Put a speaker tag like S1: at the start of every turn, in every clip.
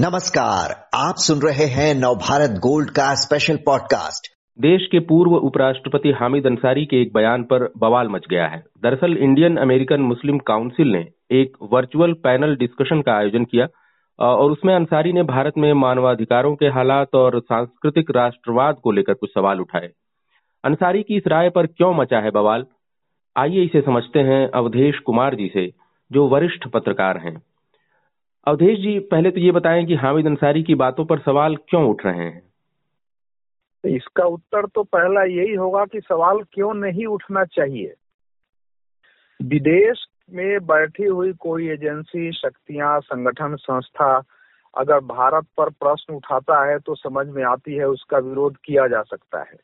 S1: नमस्कार, आप सुन रहे हैं नवभारत गोल्ड का स्पेशल पॉडकास्ट
S2: देश के पूर्व उपराष्ट्रपति हामिद अंसारी के एक बयान पर बवाल मच गया है। दरअसल, इंडियन अमेरिकन मुस्लिम काउंसिल ने एक वर्चुअल पैनल डिस्कशन का आयोजन किया और उसमें अंसारी ने भारत में मानवाधिकारों के हालात और सांस्कृतिक राष्ट्रवाद को लेकर कुछ सवाल उठाए। अंसारी की इस राय पर क्यों मचा है बवाल? आइए इसे समझते हैं अवधेश कुमार जी से, जो वरिष्ठ पत्रकार हैं। अवधेश जी, पहले तो ये बताएँ कि हामिद अंसारी की बातों पर सवाल क्यों उठ रहे हैं?
S3: इसका उत्तर तो पहला यही होगा कि सवाल क्यों नहीं उठना चाहिए? विदेश में बैठी हुई कोई एजेंसी, शक्तियाँ, संगठन, संस्था अगर भारत पर प्रश्न उठाता है तो समझ में आती है उसका विरोध किया जा सकता है।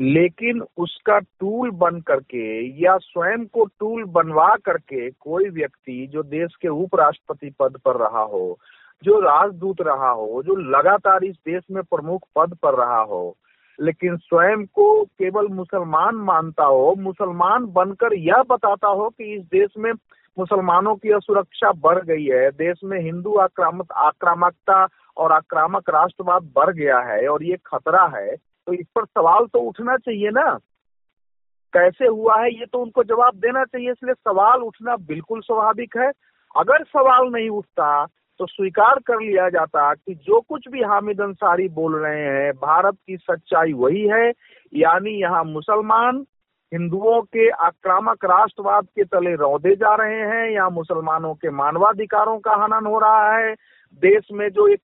S3: लेकिन उसका टूल बन करके या स्वयं को टूल बनवा करके कोई व्यक्ति जो देश के उपराष्ट्रपति पद पर रहा हो, जो राजदूत रहा हो, जो लगातार इस देश में प्रमुख पद पर रहा हो, लेकिन स्वयं को केवल मुसलमान मानता हो, मुसलमान बनकर यह बताता हो कि इस देश में मुसलमानों की असुरक्षा बढ़ गई है, देश में हिंदू आक्रामक आक्रामकता और आक्रामक राष्ट्रवाद बढ़ गया है और ये खतरा है। तो इस पर सवाल तो उठना चाहिए ना। कैसे हुआ है, ये तो उनको जवाब देना चाहिए, इसलिए सवाल उठना बिल्कुल स्वाभाविक है। अगर सवाल नहीं उठता तो स्वीकार कर लिया जाता कि जो कुछ भी हामिद अंसारी बोल रहे हैं, भारत की सच्चाई वही है। यानी यहाँ मुसलमान हिंदुओं के आक्रामक राष्ट्रवाद के तले रौदे जा रहे हैं, यहाँ मुसलमानों के मानवाधिकारों का हनन हो रहा है। देश में जो एक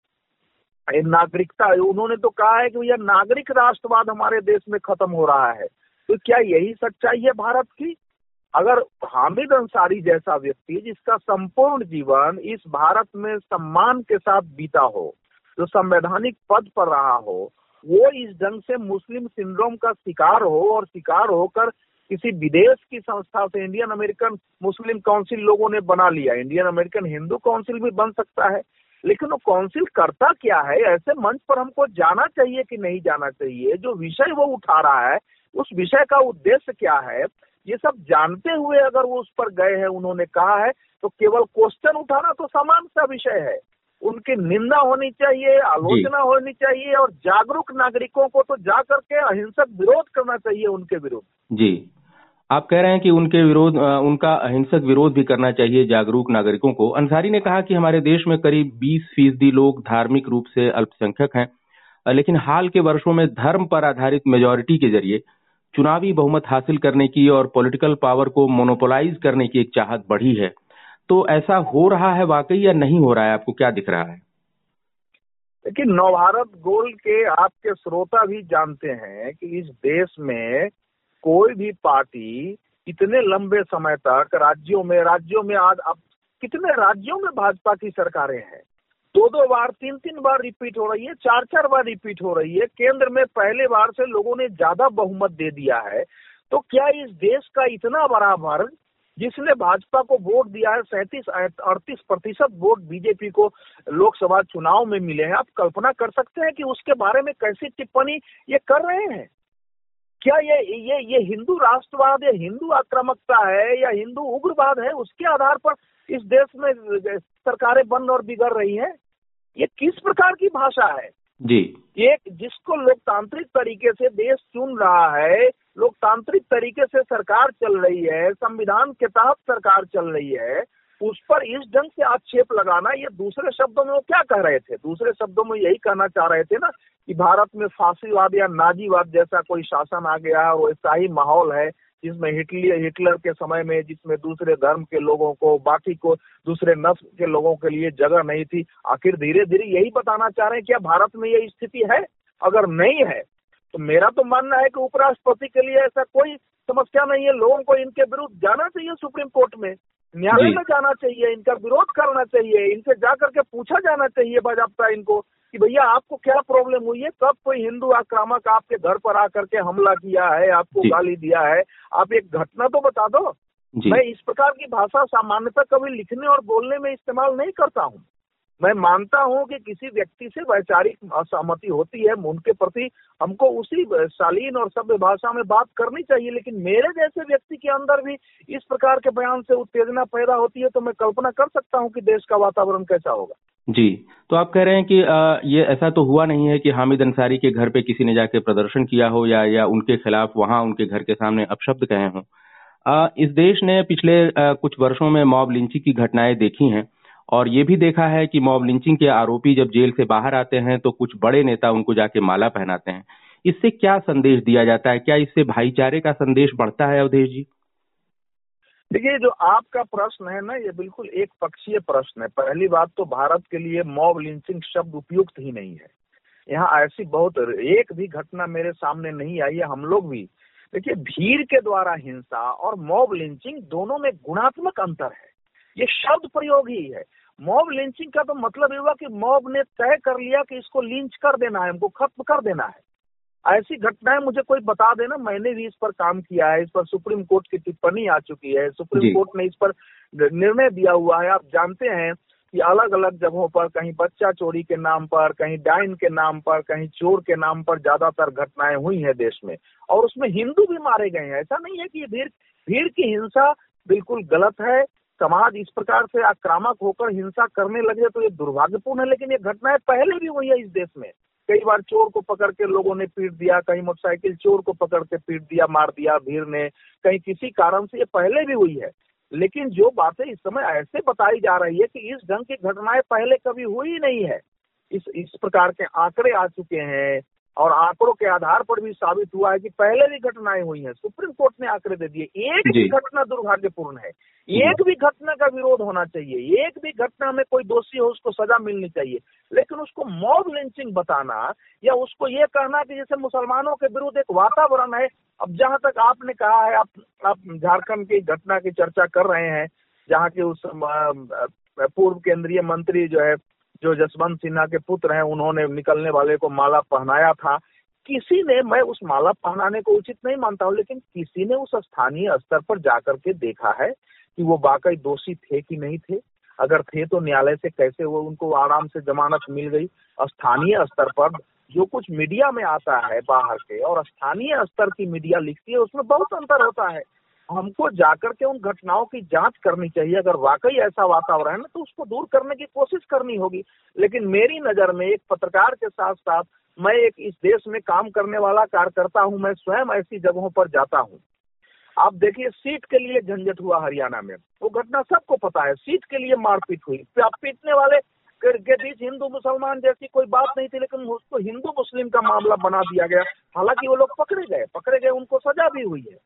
S3: नागरिकता उन्होंने तो कहा है कि भैया, नागरिक राष्ट्रवाद हमारे देश में खत्म हो रहा है। तो क्या यही सच्चाई है भारत की? अगर हामिद अंसारी जैसा व्यक्ति जिसका संपूर्ण जीवन इस भारत में सम्मान के साथ बीता हो, जो संवैधानिक पद पर रहा हो, वो इस ढंग से मुस्लिम सिंड्रोम का शिकार हो और शिकार होकर किसी विदेश की संस्था से इंडियन अमेरिकन मुस्लिम काउंसिल लोगों ने बना लिया। इंडियन अमेरिकन हिंदू काउंसिल भी बन सकता है। लेकिन वो काउंसिल करता क्या है? ऐसे मंच पर हमको जाना चाहिए कि नहीं जाना चाहिए? जो विषय वो उठा रहा है उस विषय का उद्देश्य क्या है? ये सब जानते हुए अगर वो उस पर गए हैं उन्होंने कहा है तो केवल क्वेश्चन उठाना तो समान सा विषय है। उनकी निंदा होनी चाहिए आलोचना होनी चाहिए और जागरूक नागरिकों को तो जा करके अहिंसक विरोध करना चाहिए उनके विरुद्ध।
S2: जी। आप कह रहे हैं कि उनके विरोध उनका अहिंसक विरोध भी करना चाहिए जागरूक नागरिकों को। अंसारी ने कहा कि हमारे देश में करीब 20 फ़ीसदी लोग धार्मिक रूप से अल्पसंख्यक हैं लेकिन हाल के वर्षों में धर्म पर आधारित मेजोरिटी के ज़रिए चुनावी बहुमत हासिल करने की और पॉलिटिकल पावर को मोनोपोलाइज करने की एक चाहत बढ़ी है। तो ऐसा हो रहा है वाकई या नहीं हो रहा है? आपको क्या दिख रहा है?
S3: लेकिन नवभारत गोल्ड के आपके श्रोता भी जानते हैं कि इस देश में कोई भी पार्टी इतने लंबे समय तक राज्यों में राज्यों में आज अब कितने राज्यों में भाजपा की सरकारें हैं? दो दो बार तीन तीन बार रिपीट हो रही है चार चार बार रिपीट हो रही है। केंद्र में पहले बार से लोगों ने ज़्यादा बहुमत दे दिया है। तो क्या इस देश का इतना बड़ा वर्ग, जिसने भाजपा को वोट दिया है, सैंतीस, अड़तीस प्रतिशत वोट बीजेपी को लोकसभा चुनाव में मिले हैं? आप कल्पना कर सकते हैं कि उसके बारे में कैसी टिप्पणी ये कर रहे हैं? क्या ये ये ये हिंदू राष्ट्रवाद या हिंदू आक्रामकता है या हिंदू उग्रवाद है उसके आधार पर इस देश में सरकारें बन और बिगड़ रही हैं? ये किस प्रकार की भाषा है?
S2: जी।
S3: एक जिसको लोकतांत्रिक तरीके से देश चुन रहा है लोकतांत्रिक तरीके से सरकार चल रही है संविधान के तहत सरकार चल रही है उस पर इस ढंग से आक्षेप लगाना, ये दूसरे शब्दों में वो क्या कह रहे थे? दूसरे शब्दों में यही कहना चाह रहे थे ना कि भारत में फांसीवाद या नाजीवाद जैसा कोई शासन आ गया है और ऐसा ही माहौल है जिसमें हिटलर हिटलर के समय में जिसमें दूसरे धर्म के लोगों को, बाकी को, दूसरे नस्ल के लोगों के लिए जगह नहीं थी। आखिर धीरे धीरे यही बताना चाह रहे हैं क्या भारत में ये स्थिति है? अगर नहीं है तो मेरा तो मानना है कि उपराष्ट्रपति के लिए ऐसा कोई समस्या नहीं है। लोगों को इनके विरुद्ध जाना चाहिए सुप्रीम कोर्ट में। न्यायालय में जाना चाहिए इनका विरोध करना चाहिए इनसे जा करके पूछा जाना चाहिए भाजपा इनको कि भैया आपको क्या प्रॉब्लम हुई है? कब कोई हिंदू आक्रामक आपके घर पर आकर के हमला किया है आपको गाली दिया है? आप एक घटना तो बता दो। मैं इस प्रकार की भाषा सामान्यतः कभी लिखने और बोलने में इस्तेमाल नहीं करता हूँ। मैं मानता हूँ कि किसी व्यक्ति से वैचारिक असहमति होती है उनके प्रति हमको उसी शालीन और सभ्य भाषा में बात करनी चाहिए लेकिन मेरे जैसे व्यक्ति के अंदर भी इस प्रकार के बयान से उत्तेजना पैदा होती है तो मैं कल्पना कर सकता हूँ कि देश का वातावरण कैसा होगा।
S2: जी तो आप कह रहे हैं कि आ, ये ऐसा तो हुआ नहीं है कि हामिद अंसारी के घर पे किसी ने जाके प्रदर्शन किया हो या या उनके खिलाफ वहाँ उनके घर के सामने अपशब्द कहे हों। इस देश ने पिछले आ, कुछ वर्षों में मॉब लिंचिंग की घटनाएँ देखी हैं। और ये भी देखा है कि मॉब लिंचिंग के आरोपी जब जेल से बाहर आते हैं तो कुछ बड़े नेता उनको जाके माला पहनाते हैं। इससे क्या संदेश दिया जाता है? क्या इससे भाईचारे का संदेश बढ़ता है, अवधेश जी?
S3: देखिए, जो आपका प्रश्न है ना, ये बिल्कुल एक पक्षीय प्रश्न है। पहली बात तो भारत के लिए मॉब लिंचिंग शब्द उपयुक्त ही नहीं है। यहाँ ऐसी बहुत, एक भी घटना मेरे सामने नहीं आई है, हम लोग भी। देखिए, भीड़ के द्वारा हिंसा और मॉब लिंचिंग दोनों में गुणात्मक अंतर है। ये शब्द प्रयोग ही है। मॉब लिंचिंग का तो मतलब ये हुआ कि मॉब ने तय कर लिया कि इसको लिंच कर देना है हमको खत्म कर देना है। ऐसी घटनाएँ मुझे कोई बता देना मैंने भी इस पर काम किया है इस पर सुप्रीम कोर्ट की टिप्पणी आ चुकी है। सुप्रीम कोर्ट ने इस पर निर्णय दिया हुआ है। आप जानते हैं कि अलग अलग जगहों पर कहीं बच्चा चोरी के नाम पर कहीं डाइन के नाम पर कहीं चोर के नाम पर ज़्यादातर घटनाएँ हुई हैं देश में। और उसमें हिंदू भी मारे गए हैं। ऐसा नहीं है कि भीड़ भीड़ की हिंसा बिल्कुल गलत है। समाज इस प्रकार से आक्रामक होकर हिंसा करने लगे तो ये दुर्भाग्यपूर्ण है, लेकिन ये घटनाएँ पहले भी हुई है इस देश में। कई बार चोर को पकड़ के लोगों ने पीट दिया, कहीं मोटरसाइकिल चोर को पकड़ के पीट दिया, मार दिया भीड़ ने, कहीं किसी कारण से ये पहले भी हुई है। लेकिन जो बातें इस समय ऐसे बताई जा रही है कि इस ढंग की घटनाएँ पहले कभी हुई नहीं है। इस इस प्रकार के आंकड़े आ चुके हैं। और आंकड़ों के आधार पर भी साबित हुआ है कि पहले भी घटनाएँ हुई हैं। सुप्रीम कोर्ट ने आंकड़े दे दिए। एक भी घटना दुर्भाग्यपूर्ण है। एक भी घटना का विरोध होना चाहिए। एक भी घटना में कोई दोषी हो उसको सजा मिलनी चाहिए। लेकिन उसको मॉब लिंचिंग बताना या उसको ये कहना कि जैसे मुसलमानों के विरुद्ध एक वातावरण है अब जहाँ तक आपने कहा है आप आप झारखंड की घटना की चर्चा कर रहे हैं जहाँ के उस पूर्व केंद्रीय मंत्री जो है जो जसवंत सिन्हा के पुत्र हैं, उन्होंने निकलने वाले को माला पहनाया था। किसी ने, मैं उस माला पहनाने को उचित नहीं मानता हूँ, लेकिन किसी ने उस स्थानीय स्तर पर जाकर के देखा है कि वो वाकई दोषी थे कि नहीं थे। अगर थे तो न्यायालय से कैसे वो उनको आराम से जमानत मिल गई? स्थानीय स्तर पर जो कुछ मीडिया में आता है बाहर के और स्थानीय स्तर की मीडिया लिखती है, उसमें बहुत अंतर होता है। हमको जाकर के उन घटनाओं की जाँच करनी चाहिए। अगर वाकई ऐसा वातावरण है ना तो उसको दूर करने की कोशिश करनी होगी। लेकिन मेरी नज़र में एक पत्रकार के साथ साथ मैं एक इस देश में काम करने वाला कार्यकर्ता हूँ, मैं स्वयं ऐसी जगहों पर जाता हूँ। आप देखिए, सीट के लिए झंझट हुआ हरियाणा में। वो घटना सबको पता है। सीट के लिए मारपीट हुई। आप पीटने वाले के बीच हिंदू मुसलमान जैसी कोई बात नहीं थी, लेकिन उसको हिंदू मुस्लिम का मामला बना दिया गया। हालाँकि वो लोग पकड़े गए। पकड़े गए, उनको सजा भी हुई है।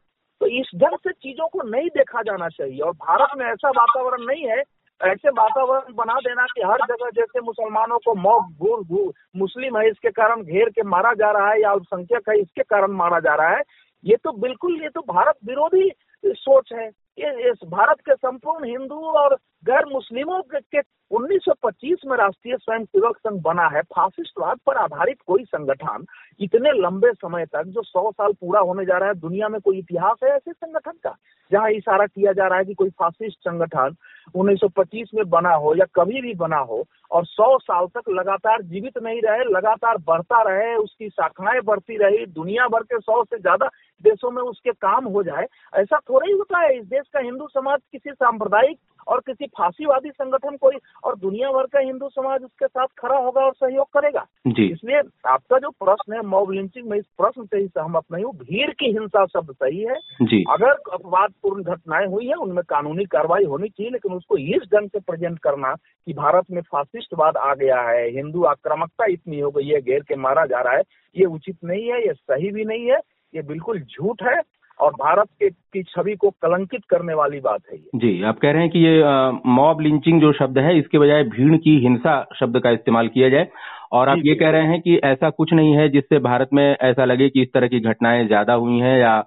S3: तो इस ढंग से चीज़ों को नहीं देखा जाना चाहिए। और भारत में ऐसा वातावरण नहीं है, ऐसे वातावरण बना देना कि हर जगह जैसे मुसलमानों को मौत घूर, मुस्लिम है, इसके कारण घेर के मारा जा रहा है या अल्पसंख्यक है, इसके कारण मारा जा रहा है। ये तो बिल्कुल, ये तो भारत विरोधी सोच है। ये इस भारत के संपूर्ण हिंदू और गैर मुस्लिमों के, के 1925 में राष्ट्रीय स्वयं सेवक संघ बना है। फासिस्टवाद पर आधारित कोई संगठन इतने लंबे समय तक जो 100 साल पूरा होने जा रहा है दुनिया में कोई इतिहास है ऐसे संगठन का? जहाँ इशारा किया जा रहा है कि कोई फासिस्ट संगठन 1925 में बना हो या कभी भी बना हो और 100 साल तक लगातार जीवित नहीं रहे लगातार बढ़ता रहे उसकी शाखाएँ बढ़ती रही दुनिया भर के सौ से ज़्यादा देशों में उसके काम हो जाए ऐसा थोड़ा ही होता है। इस देश का हिंदू समाज किसी सांप्रदायिक और किसी फांसीवादी संगठन कोई और दुनिया भर का हिंदू समाज उसके साथ खड़ा होगा और सहयोग करेगा? इसलिए आपका जो प्रश्न है मॉब लिंचिंग में इस प्रश्न से ही सहमत नहीं हूँ। भीड़ की हिंसा शब्द सही है। अगर अपवादपूर्ण घटनाएँ हुई है उनमें कानूनी कार्रवाई होनी चाहिए लेकिन उसको इस ढंग से प्रेजेंट करना कि भारत में फासिस्टवाद आ गया है हिंदू आक्रामकता इतनी हो गई है घेर के मारा जा रहा है ये उचित नहीं है ये सही भी नहीं है ये बिल्कुल झूठ है। और भारत के की छवि को कलंकित करने वाली बात है ये।
S2: जी आप कह रहे हैं कि ये मॉब लिंचिंग जो शब्द है इसके बजाय भीड़ की हिंसा शब्द का इस्तेमाल किया जाए। और आप ये कह रहे हैं कि ऐसा कुछ नहीं है जिससे भारत में ऐसा लगे कि इस तरह की घटनाएँ ज़्यादा हुई हैं या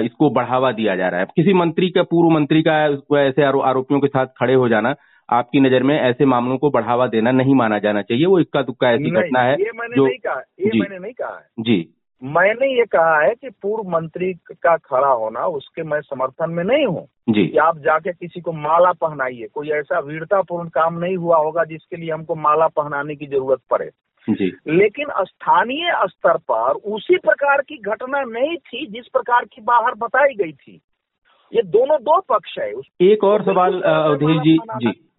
S2: इसको बढ़ावा दिया जा रहा है। किसी मंत्री का पूर्व मंत्री का ऐसे आरोपियों के साथ खड़े हो जाना आपकी नज़र में ऐसे मामलों को बढ़ावा देना नहीं माना जाना चाहिए। वो इक्का दुक्का ऐसी घटना है
S3: ये मैंने जो नहीं कहा ये मैंने नहीं कहा
S2: जी।
S3: मैंने ये कहा है कि पूर्व मंत्री का खड़ा होना उसके मैं समर्थन में नहीं हूँ कि आप जाके किसी को माला पहनाइए। कोई ऐसा वीरतापूर्ण काम नहीं हुआ होगा जिसके लिए हमको माला पहनाने की ज़रूरत पड़े।
S2: जी।
S3: लेकिन स्थानीय स्तर पर उसी प्रकार की घटना नहीं थी जिस प्रकार की बाहर बताई गई थी। ये दोनों दो पक्ष है। उस
S2: एक और सवाल अवधेश जी जी।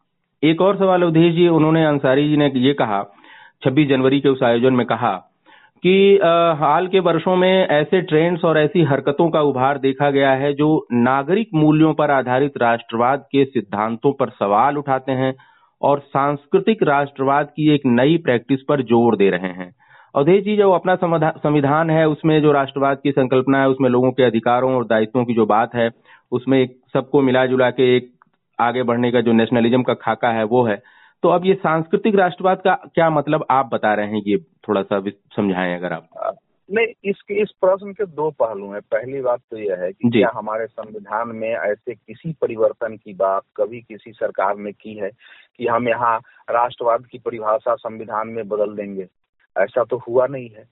S2: एक और सवाल अवधेश जी उन्होंने अंसारी जी ने ये कहा 26 जनवरी के उस आयोजन में कहा कि हाल के वर्षों में ऐसे ट्रेंड्स और ऐसी हरकतों का उभार देखा गया है जो नागरिक मूल्यों पर आधारित राष्ट्रवाद के सिद्धांतों पर सवाल उठाते हैं और सांस्कृतिक राष्ट्रवाद की एक नई प्रैक्टिस पर ज़ोर दे रहे हैं। अवधेश जी, जो अपना संविधान है, उसमें जो राष्ट्रवाद की संकल्पना है, उसमें लोगों के अधिकारों और दायित्वों की जो बात है, उसमें सबको मिला जुला के एक आगे बढ़ने का जो नेशनलिज्म का खाका है, वो है। तो अब ये सांस्कृतिक राष्ट्रवाद का क्या मतलब आप बता रहे हैं ये थोड़ा सा समझाएँ अगर आप।
S3: नहीं इस इस प्रश्न के दो पहलू हैं। पहली बात तो यह है कि क्या हमारे संविधान में ऐसे किसी परिवर्तन की बात कभी किसी सरकार ने की है कि हम यहाँ राष्ट्रवाद की परिभाषा संविधान में बदल देंगे? ऐसा तो हुआ नहीं है।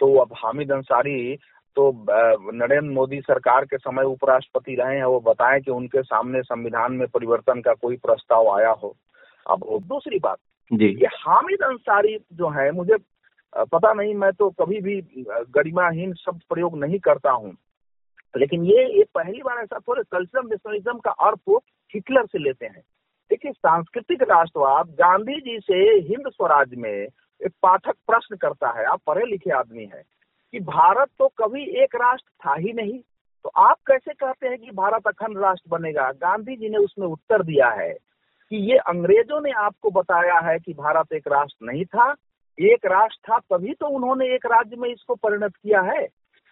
S3: तो अब हामिद अंसारी तो नरेंद्र मोदी सरकार के समय उपराष्ट्रपति रहे हैं वो बताएँ कि उनके सामने संविधान में परिवर्तन का कोई प्रस्ताव आया हो। अब दूसरी बात।
S2: जी।
S3: ये हामिद अंसारी जो है मुझे पता नहीं मैं तो कभी भी गरिमाहीन शब्द प्रयोग नहीं करता हूँ। लेकिन ये ये पहली बार ऐसा थोड़े कल्चरल नेशनलिज्म का अर्थ वो हिटलर से लेते हैं। देखिए सांस्कृतिक राष्ट्रवाद गांधी जी से हिंद स्वराज में एक पाठक प्रश्न करता है आप पढ़े लिखे आदमी है कि भारत तो कभी एक राष्ट्र था ही नहीं। तो आप कैसे कहते हैं कि भारत अखंड राष्ट्र बनेगा? गांधी जी ने उसमें उत्तर दिया है। कि ये अंग्रेज़ों ने आपको बताया है कि भारत एक राष्ट्र नहीं था, एक राष्ट्र था तभी तो उन्होंने एक राज्य में इसको परिणत किया है।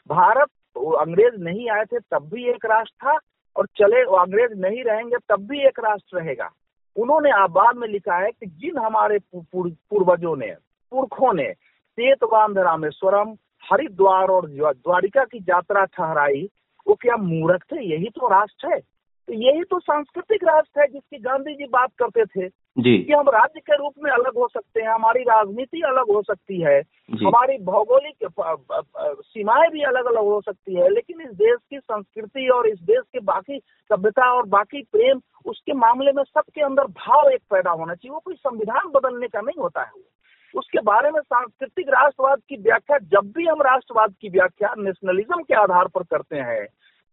S3: भारत अंग्रेज़ नहीं आए थे तब भी एक राष्ट्र था, और चले अंग्रेज़ नहीं रहेंगे तब भी एक राष्ट्र रहेगा। उन्होंने आबाद में लिखा है कि जिन हमारे पूर्वजों ने, पुरखों ने सेतबांध रामेश्वरम, हरिद्वार और द्वारिका की यात्रा ठहराई, वो क्या मूर्ख थे? यही तो राष्ट्र है। तो यही तो सांस्कृतिक राष्ट्र है जिसकी गांधी जी बात करते थे
S2: जी।
S3: कि हम राज्य के रूप में अलग हो सकते हैं हमारी राजनीति अलग हो सकती है हमारी भौगोलिक सीमाएँ भी अलग अलग हो सकती है लेकिन इस देश की संस्कृति और इस देश के बाकी सभ्यता और बाकी प्रेम उसके मामले में सबके अंदर भाव एक पैदा होना चाहिए वो कोई संविधान बदलने का नहीं होता है उसके बारे में सांस्कृतिक राष्ट्रवाद की व्याख्या जब भी हम राष्ट्रवाद की व्याख्या नेशनलिज्म के आधार पर करते हैं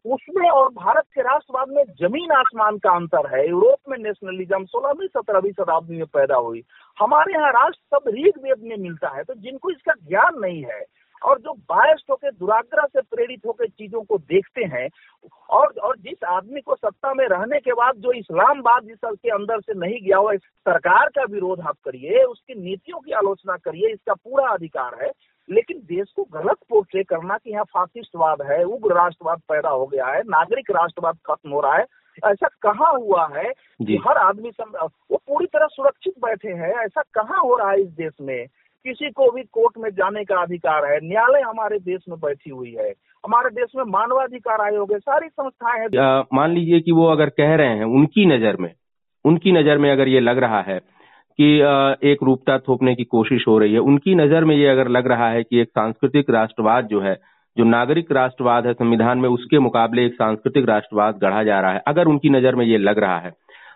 S3: उसमें और भारत के राष्ट्रवाद में ज़मीन आसमान का अंतर है। यूरोप में नेशनलिज्म सोलहवीं सत्रहवीं शताब्दी में पैदा हुई। हमारे यहाँ राष्ट्र सब ऋग वेद में मिलता है तो जिनको इसका ज्ञान नहीं है और जो बायस्ड होकर, दुराग्रह से प्रेरित होकर चीज़ों को देखते हैं और और जिस आदमी को सत्ता में रहने के बाद जो इस्लामाबाद जिस के अंदर से नहीं गया हुआ सरकार का विरोध आप करिए, उसकी नीतियों की आलोचना करिए, इसका पूरा अधिकार है। लेकिन देश को गलत पोर्ट्रे करना कि यहाँ फासिस्टवाद है उग्र राष्ट्रवाद पैदा हो गया है नागरिक राष्ट्रवाद खत्म हो रहा है ऐसा कहाँ हुआ है कि हर आदमी सम, वो पूरी तरह सुरक्षित बैठे हैं ऐसा कहाँ हो रहा है इस देश में? किसी को भी कोर्ट में जाने का अधिकार है न्यायालय हमारे देश में बैठी हुई है हमारे देश में मानवाधिकार आयोग है सारी संस्थाएँ हैं।
S2: मान लीजिए कि वो अगर कह रहे हैं उनकी नज़र में उनकी नज़र में अगर ये लग रहा है कि एक रूपता थोपने की कोशिश हो रही है। उनकी नज़र में ये अगर लग रहा है कि एक सांस्कृतिक राष्ट्रवाद जो है, जो नागरिक राष्ट्रवाद है संविधान में, उसके मुकाबले एक सांस्कृतिक राष्ट्रवाद गढ़ा जा रहा है, अगर उनकी नज़र में ये लग रहा है,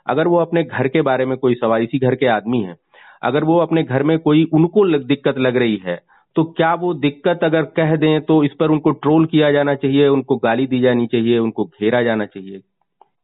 S2: अगर वो अपने घर के बारे में कोई सवाल, इसी घर के आदमी है, अगर वो अपने घर में कोई उनको दिक्कत लग रही है तो क्या वो दिक्कत अगर कह दें तो इस पर उनको ट्रोल किया जाना चाहिए, उनको गाली दी जानी चाहिए, उनको घेरा जाना चाहिए?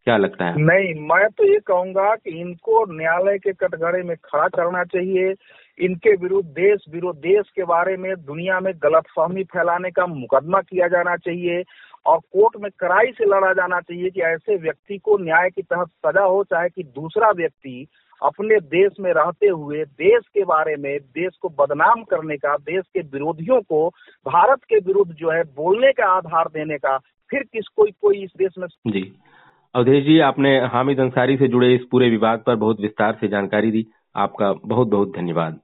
S2: क्या लगता है?
S3: नहीं मैं तो ये कहूँगा कि इनको न्यायालय के कटघरे में खड़ा करना चाहिए। इनके विरुद्ध देश विरोध देश के बारे में दुनिया में गलतफहमी फैलाने का मुकदमा किया जाना चाहिए और कोर्ट में कड़ाई से लड़ा जाना चाहिए कि ऐसे व्यक्ति को न्याय के तहत सजा हो चाहे कि दूसरा व्यक्ति अपने देश में रहते हुए देश के बारे में देश को बदनाम करने का देश के विरोधियों को भारत के विरुद्ध जो है बोलने का आधार देने का फिर किस कोई कोई इस देश में
S2: जी। अवधेश जी, आपने हामिद अंसारी से जुड़े इस पूरे विवाद पर बहुत विस्तार से जानकारी दी। आपका बहुत बहुत धन्यवाद।